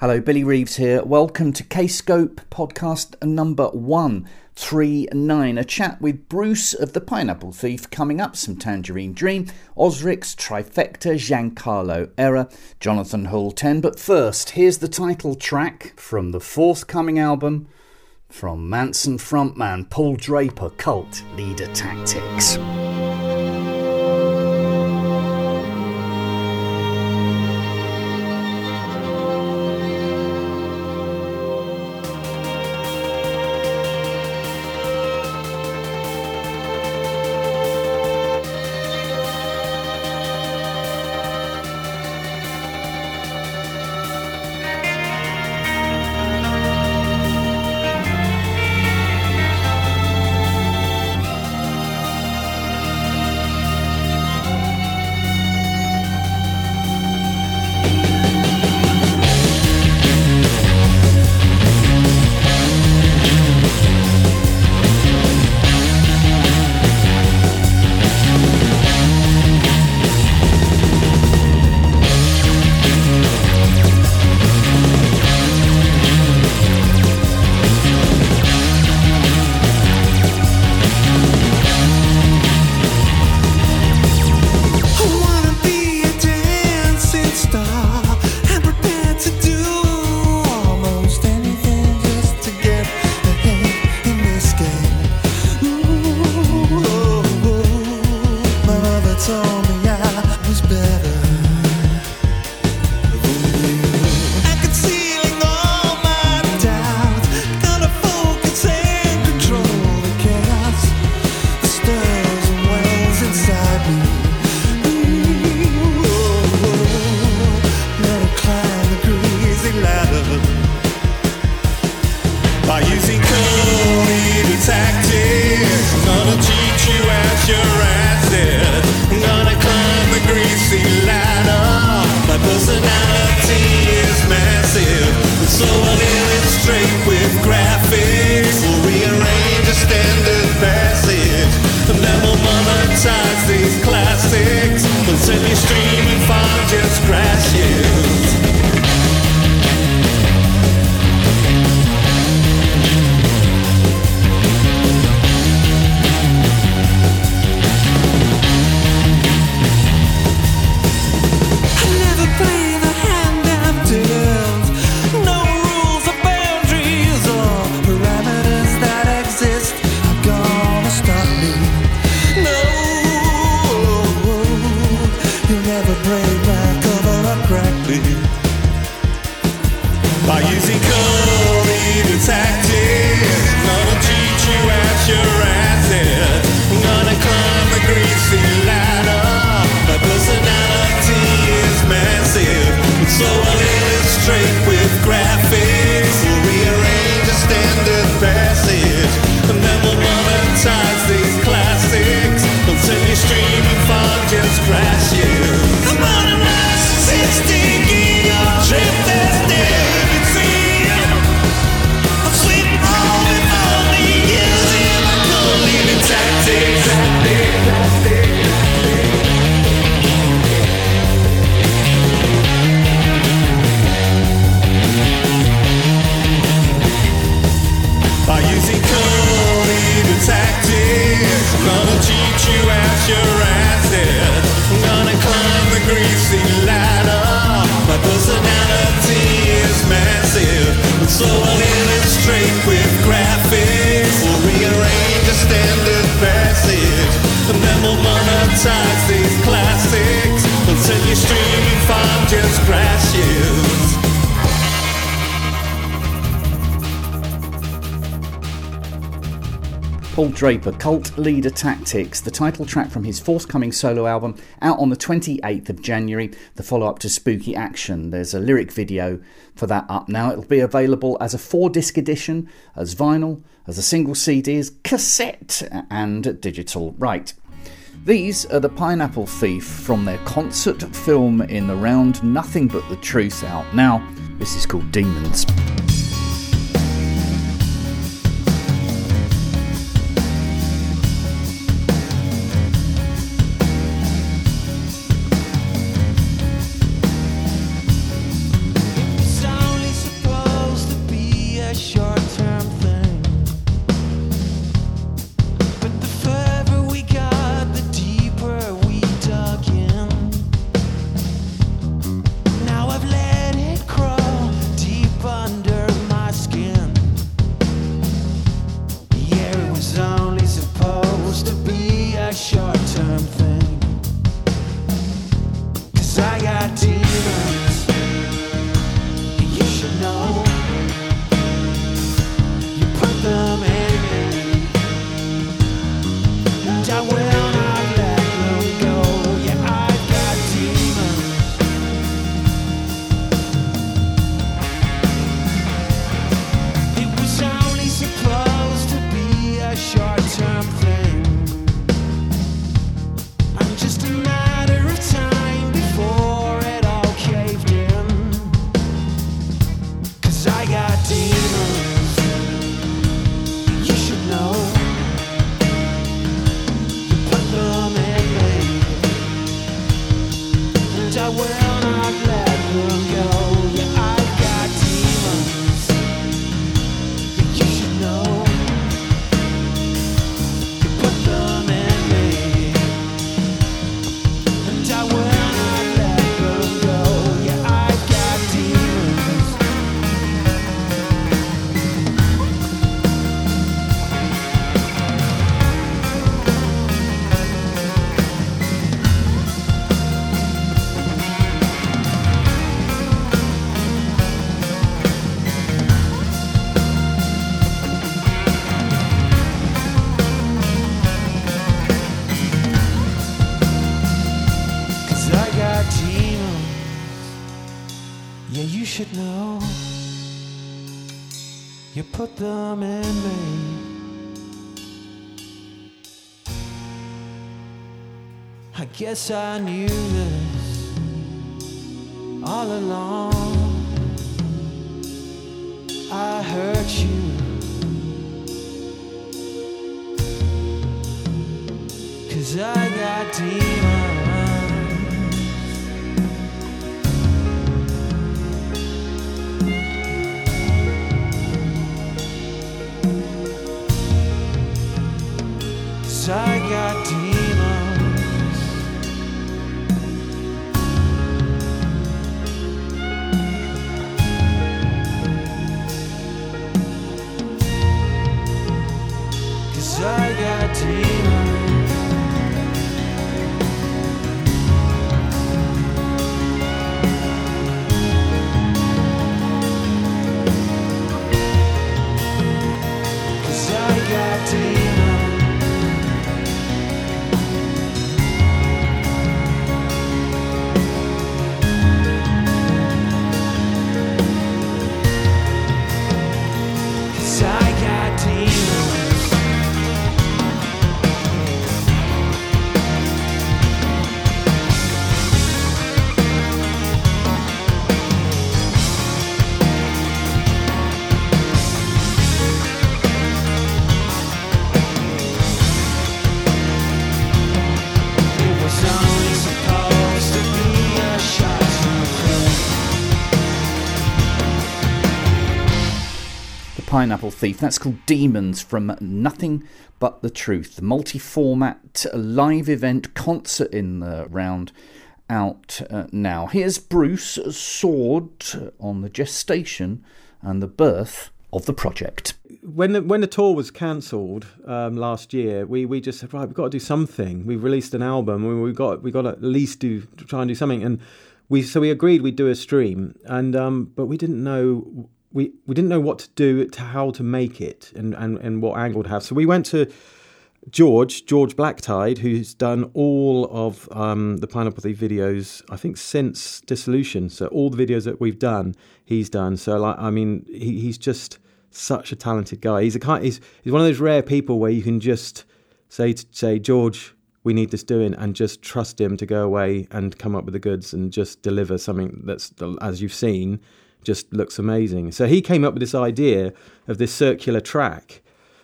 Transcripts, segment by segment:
Hello, Billy Reeves here. Welcome to Kscope podcast number 139. A chat with Bruce of the Pineapple Thief coming up, some Tangerine Dream, Ozrics, Trifecta, Giancarlo Erra, Jonathan Hultén. But first, here's the title track from the forthcoming album from Mansun frontman Paul Draper, Cult Leader Tactics. Draper, Cult Leader Tactics, the title track from his forthcoming solo album, out on the 28th of January, the follow up to Spooky Action. There's a lyric video for that up now. It'll be available as a four disc edition, as vinyl, as a single CD, as cassette, and digital. Right. These are the Pineapple Thief from their concert film in the round Nothing But the Truth out now. This is called Demons. Guess I knew this all along. I hurt you. Cause I got demons. Pineapple Thief. That's called Demons from Nothing But the Truth. Multi format live event concert in the round out uh, now. Here's Bruce Soord on the gestation and the birth of the project. When the, when the tour was cancelled um, last year, we, we just said right, we've got to do something. We've released an album. We we got we got to at least do try and do something. And we so we agreed we'd do a stream. And um, but we didn't know we, we didn't know what to do, to how to make it, and, and, and what angle to have. So we went to George, George Blacktide, who's done all of um, the Pineapple Thief videos, I think, since Dissolution. So all the videos that we've done, he's done. So, like, I mean, he, he's just such a talented guy. He's a kind, he's, he's one of those rare people where you can just say, say, George, we need this doing, and just trust him to go away and come up with the goods and just deliver something that's, as you've seen, just looks amazing. So he came up with this idea of this circular track.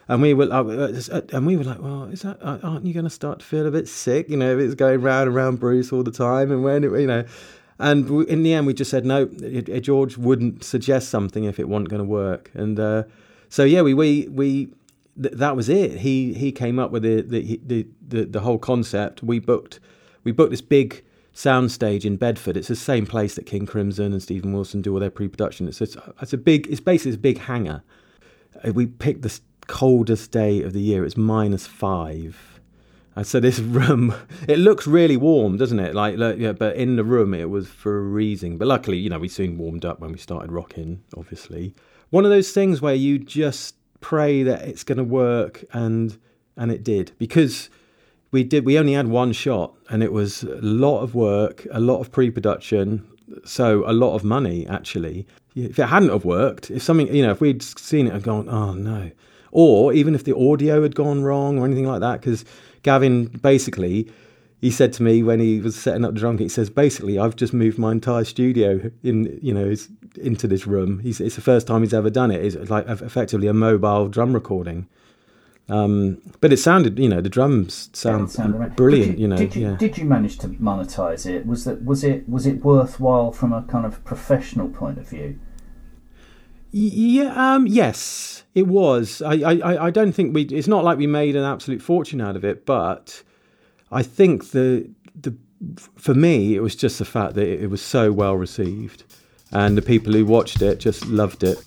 And we were, uh, uh, and we were like, well, is that? Aren't you going to start to feel a bit sick? You know, if it's going round and round Bruce all the time, and when it, you know, and in the end, we just said no. George wouldn't suggest something if it wasn't going to work, and uh, so yeah, we we we th- that was it. He he came up with the the, the the the whole concept. We booked we booked this big soundstage in Bedford. It's the same place that King Crimson and Steven Wilson do all their pre-production. It's, it's, it's a big, it's basically a big hangar. We picked the coldest day of the year. It's minus five. And so this room, it looks really warm, doesn't it? Like, yeah, but in the room it was freezing. But luckily, you know, we soon warmed up when we started rocking. Obviously, one of those things where you just pray that it's going to work, and and it did because we did we only had one shot and it was a lot of work a lot of pre-production so a lot of money actually if it hadn't have worked if something you know if we'd seen it and gone oh no or even if the audio had gone wrong or anything like that because Gavin basically he said to me when he was setting up the drum kit, he says, basically, I've just moved my entire studio in, you know, into this room. He's, it's the first time he's ever done it. It's like effectively a mobile drum recording. Um, but it sounded, you know, the drums sound yeah, brilliant. You, you, know, did you, yeah. did you manage to monetize it? Was that was it was it worthwhile from a kind of professional point of view? Yeah, um, yes, it was. I, I, I don't think we. It's not like we made an absolute fortune out of it, but I think the the for me it was just the fact that it was so well received, and the people who watched it just loved it.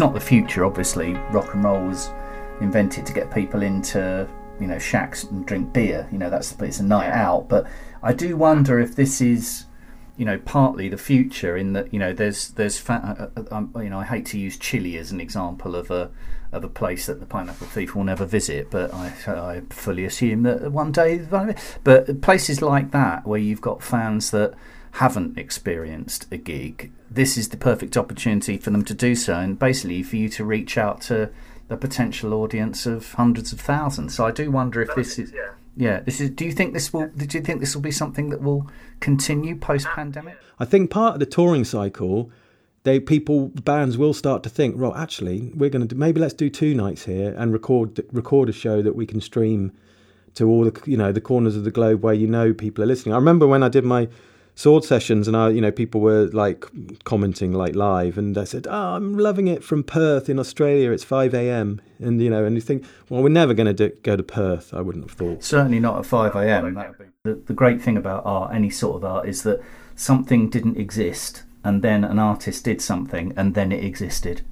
It's not the future. Obviously, rock and roll was invented to get people into you know shacks and drink beer. You know that's it's a night out. But I do wonder if this is you know partly the future in that you know there's there's fa- uh, uh, um, you know I hate to use Chile as an example of a of a place that the pineapple thief will never visit, but I, I fully assume that one day. But places like that where you've got fans that haven't experienced a gig, this is the perfect opportunity for them to do so, and basically for you to reach out to a potential audience of hundreds of thousands. So I do wonder if this is. Yeah. Yeah, this is. Do you think this will? Do you think this will be something that will continue post pandemic? I think part of the touring cycle, they people bands will start to think, well, actually, we're going to maybe let's do two nights here and record record a show that we can stream to all the you know the corners of the globe where you know people are listening. I remember when I did my Soord sessions and I you know people were like commenting like live and I said, oh, I'm loving it from Perth in Australia. It's five a.m. and you know and you think, well, we're never going to go to Perth. I wouldn't have thought. Certainly not at five a.m. That would be- The, the great thing about art, any sort of art, is that something didn't exist and then an artist did something and then it existed.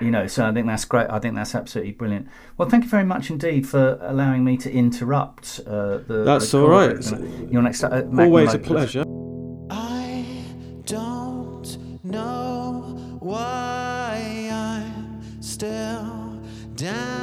You know, so I think that's great. I think that's absolutely brilliant. Well, thank you very much indeed for allowing me to interrupt. Uh, the That's the all right. Your next, uh, Always a pleasure. Why I'm still down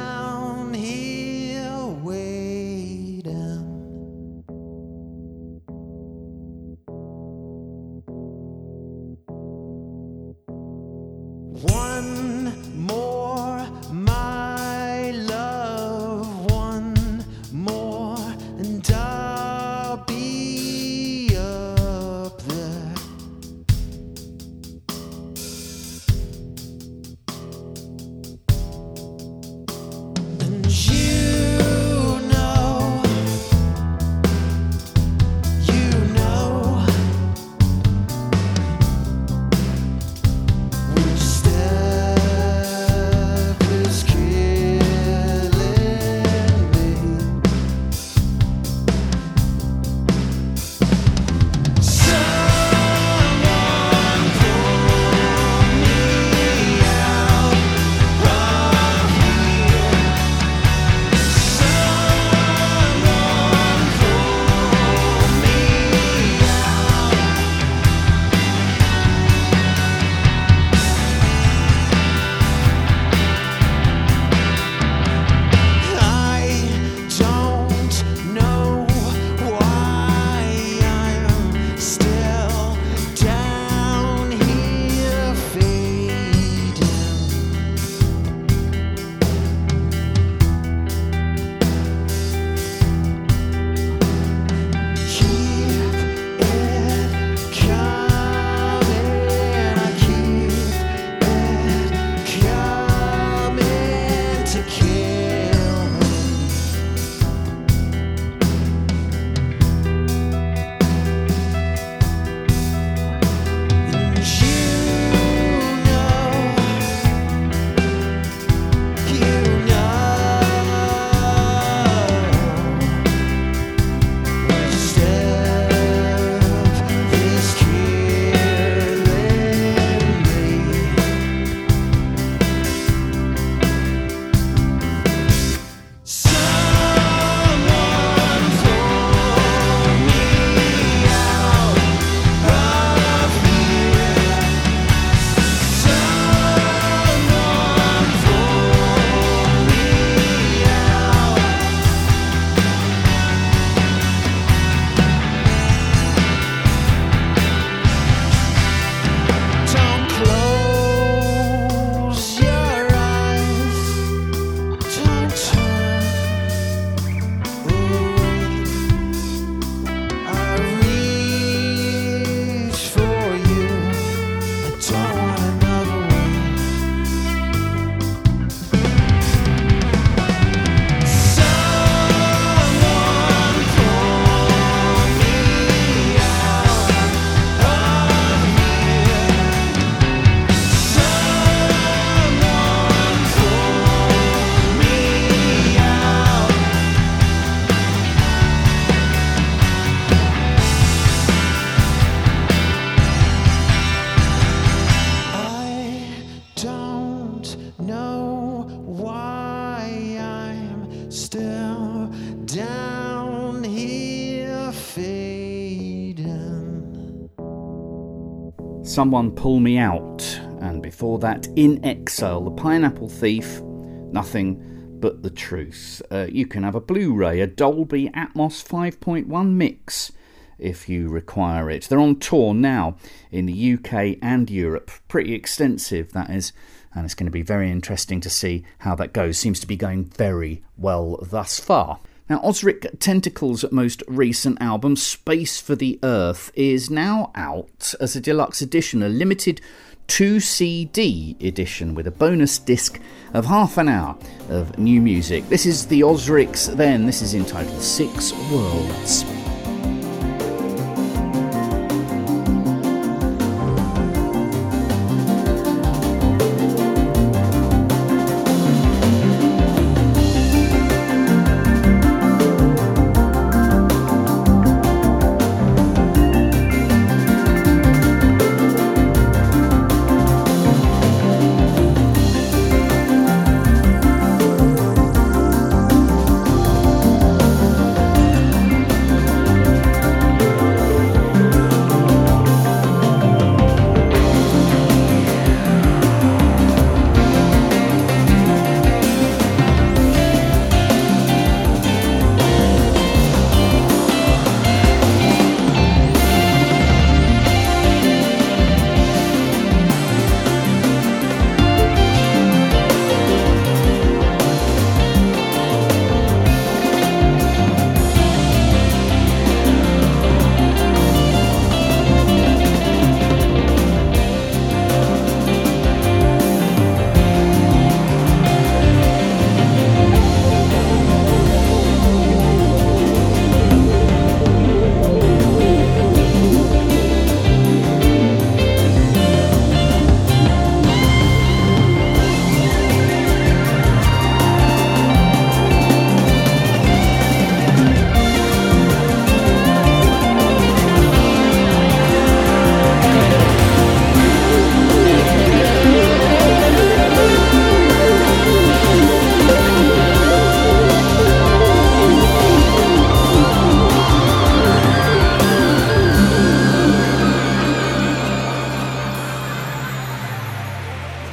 Someone Pull Me Out, and before that, In Exile, The Pineapple Thief, Nothing But the Truth. Uh, you can have a Blu ray, a Dolby Atmos 5.1 mix if you require it. They're on tour now in the UK and Europe, pretty extensive, that is, and it's going to be very interesting to see how that goes. Seems to be going very well thus far. Now, Ozric Tentacle's most recent album, Space for the Earth, is now out as a deluxe edition, a limited 2 CD edition with a bonus disc of half an hour of new music. This is the Ozrics then, this is entitled Six Worlds.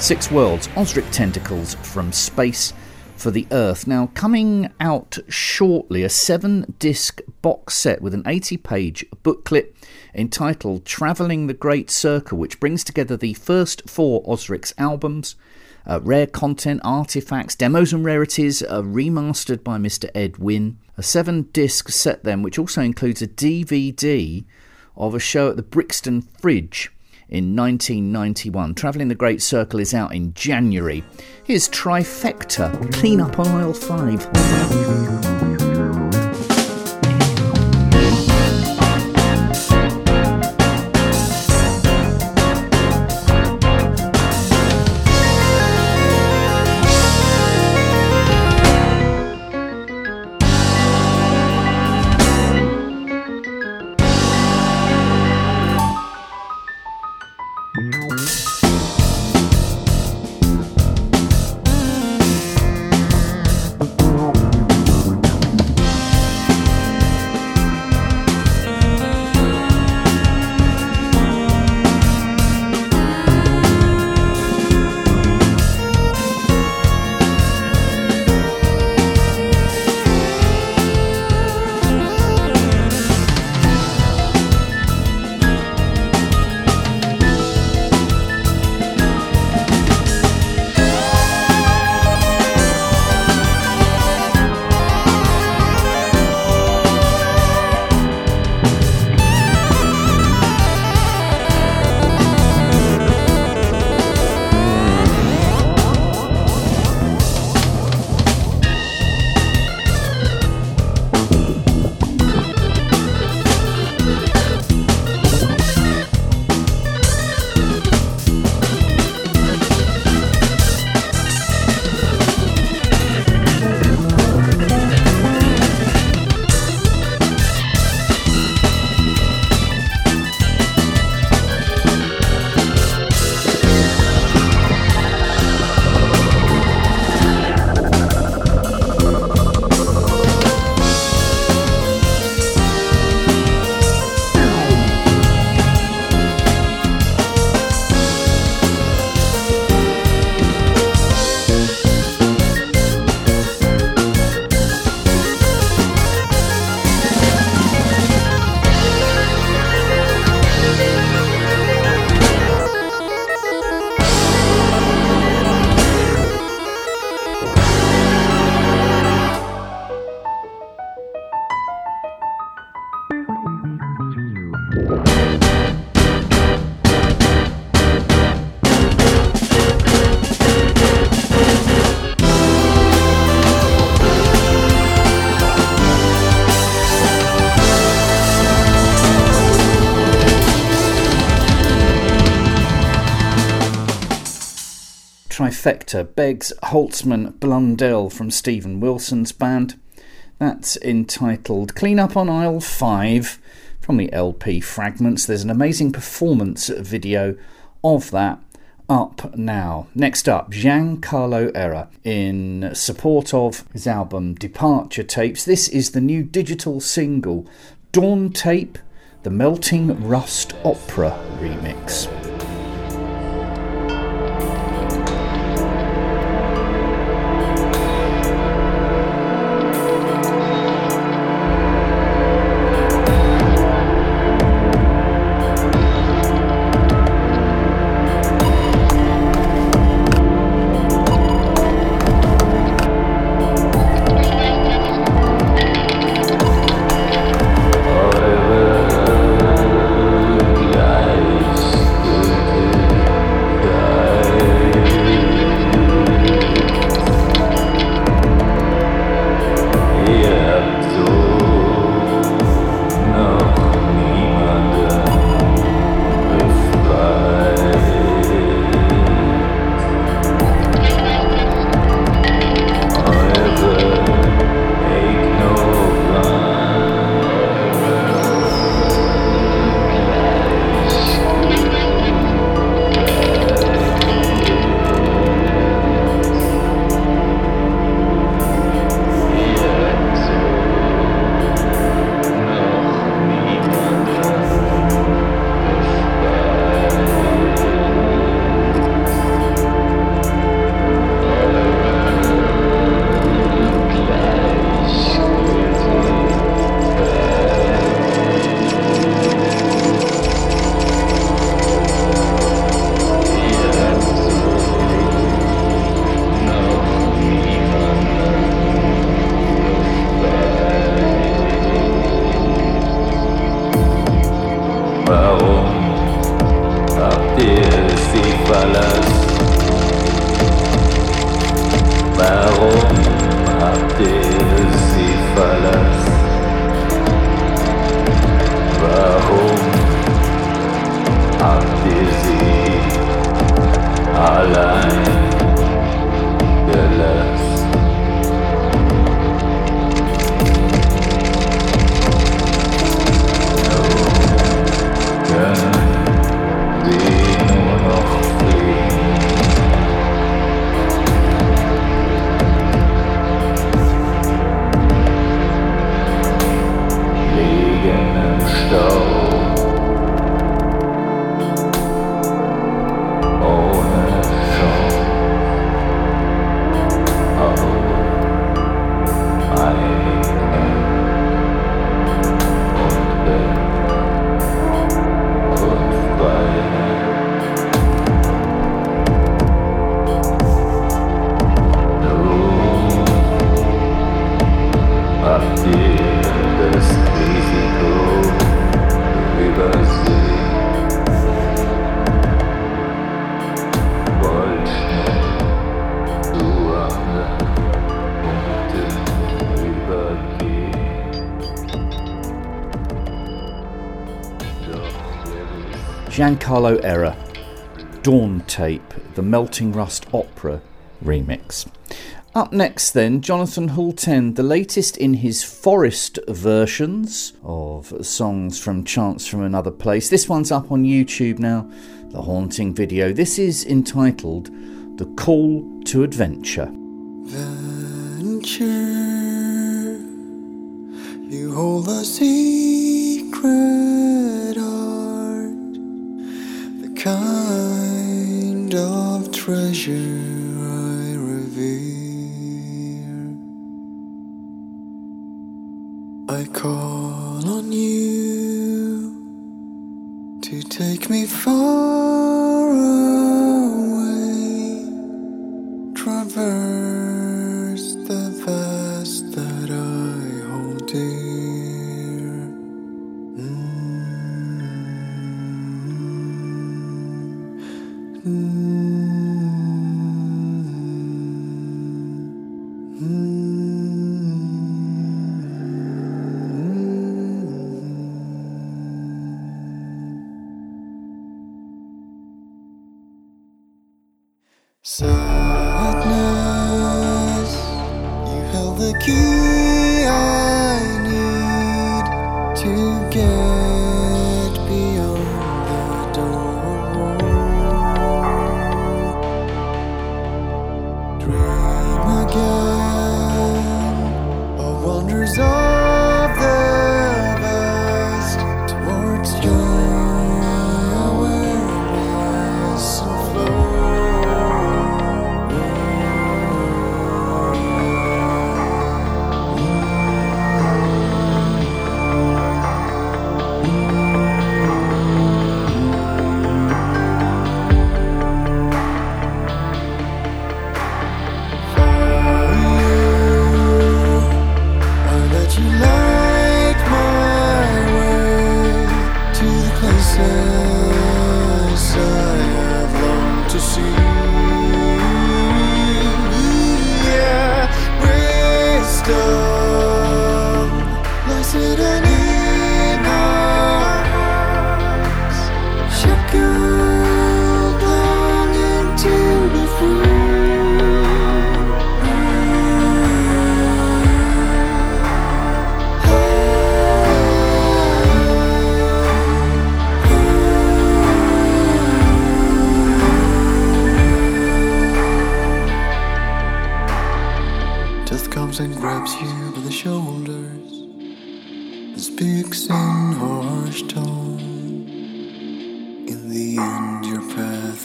Six Worlds, Ozric Tentacles from Space for the Earth. Now, coming out shortly, a seven disc box set with an 80 page booklet entitled Travelling the Great Circle, which brings together the first four Ozric's albums. Uh, rare content, artifacts, demos, and rarities are remastered by Mr. Ed Wynne. A seven disc set, then, which also includes a DVD of a show at the Brixton Fridge in 1991. Travelling the Great Circle is out in January. Here's Trifecta, Clean Up on Aisle 5. Trifecta Beggs Holzman Blundell from Steven Wilson's band. That's entitled Clean Up on Aisle 5 from the LP Fragments. There's an amazing performance video of that up now. Next up, Giancarlo Erra in support of his album Departure Tapes. This is the new digital single Dawn Tape, the Melting Rust Opera remix. Giancarlo Erra, Dawn Tape, the Melting Rust Opera remix. Up next, then, Jonathan Hultén, the latest in his forest versions of songs from Chants from Another Place. This one's up on YouTube now, the haunting video. This is entitled The Call to Adventure. Venture, you hold a secret the kind of treasure I revere. I call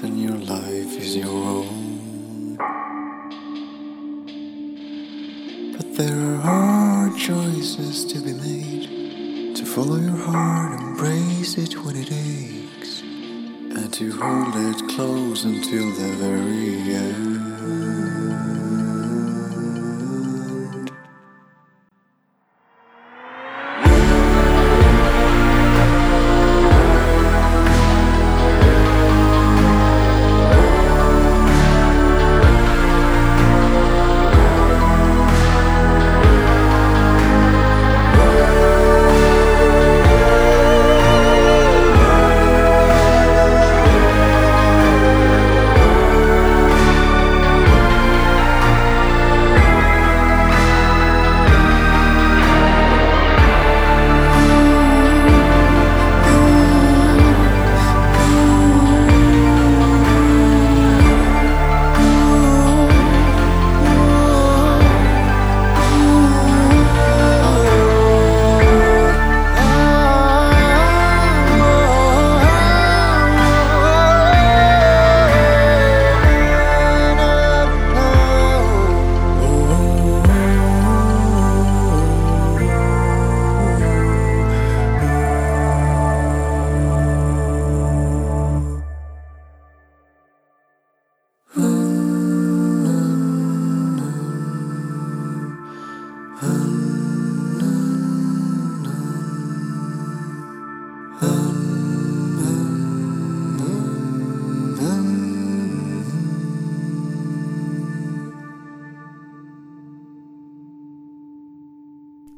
and your life is your own. But there are hard choices to be made. To follow your heart, embrace it when it aches, and to hold it close until the very end.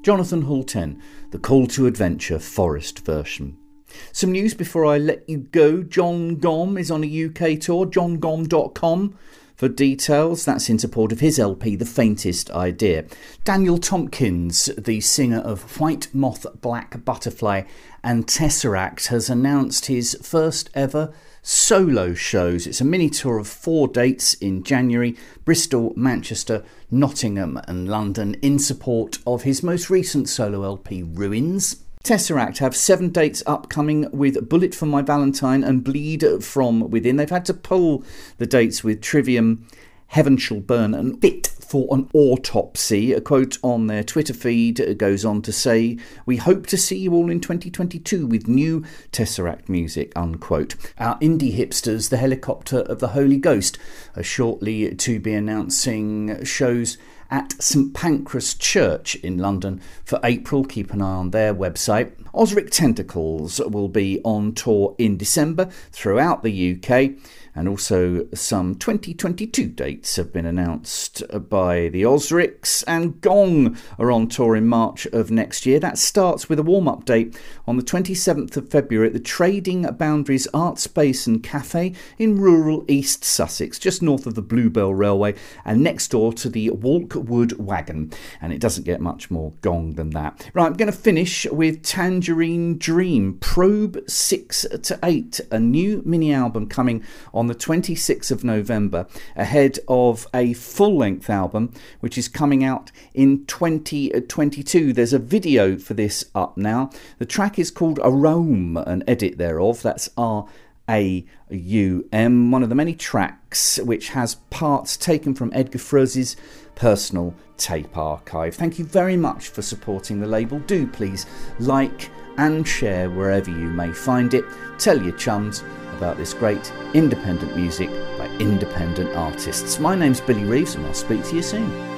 Jonathan Hultén, The Call to Adventure Forest version. Some news before I let you go. Jon Gomm is on a UK tour, jongomm.com for details. That's in support of his LP, The Faintest Idea. Daniel Tompkins, the singer of White Moth, Black Butterfly and Tesseract, has announced his first ever solo shows. It's a mini tour of four dates in January Bristol, Manchester, Nottingham, and London in support of his most recent solo LP, Ruins. Tesseract have seven dates upcoming with Bullet for My Valentine and Bleed from Within. They've had to pull the dates with Trivium, Heaven Shall Burn, and Fit for an Autopsy. A quote on their Twitter feed goes on to say, We hope to see you all in 2022 with new Tesseract music, unquote. Our indie hipsters, The Helicopter of the Holy Ghost, are shortly to be announcing shows at St Pancras Church in London for April. Keep an eye on their website. Ozric Tentacles will be on tour in December throughout the UK. And also, some 2022 dates have been announced by the Ozrics, and Gong are on tour in March of next year. That starts with a warm up date on the 27th of February at the Trading Boundaries Art Space and Cafe in rural East Sussex, just north of the Bluebell Railway and next door to the Walkwood Wagon. And it doesn't get much more gong than that. Right, I'm going to finish with Tangerine Dream, Probe 6 to 8, a new mini album coming on the 26th of November, ahead of a full length album which is coming out in 2022. Uh, There's a video for this up now. The track is called Raum, an edit thereof. That's R. A U M, one of the many tracks which has parts taken from Edgar Froese's personal tape archive. Thank you very much for supporting the label. Do please like and share wherever you may find it. Tell your chums about this great independent music by independent artists. My name's Billy Reeves, and I'll speak to you soon.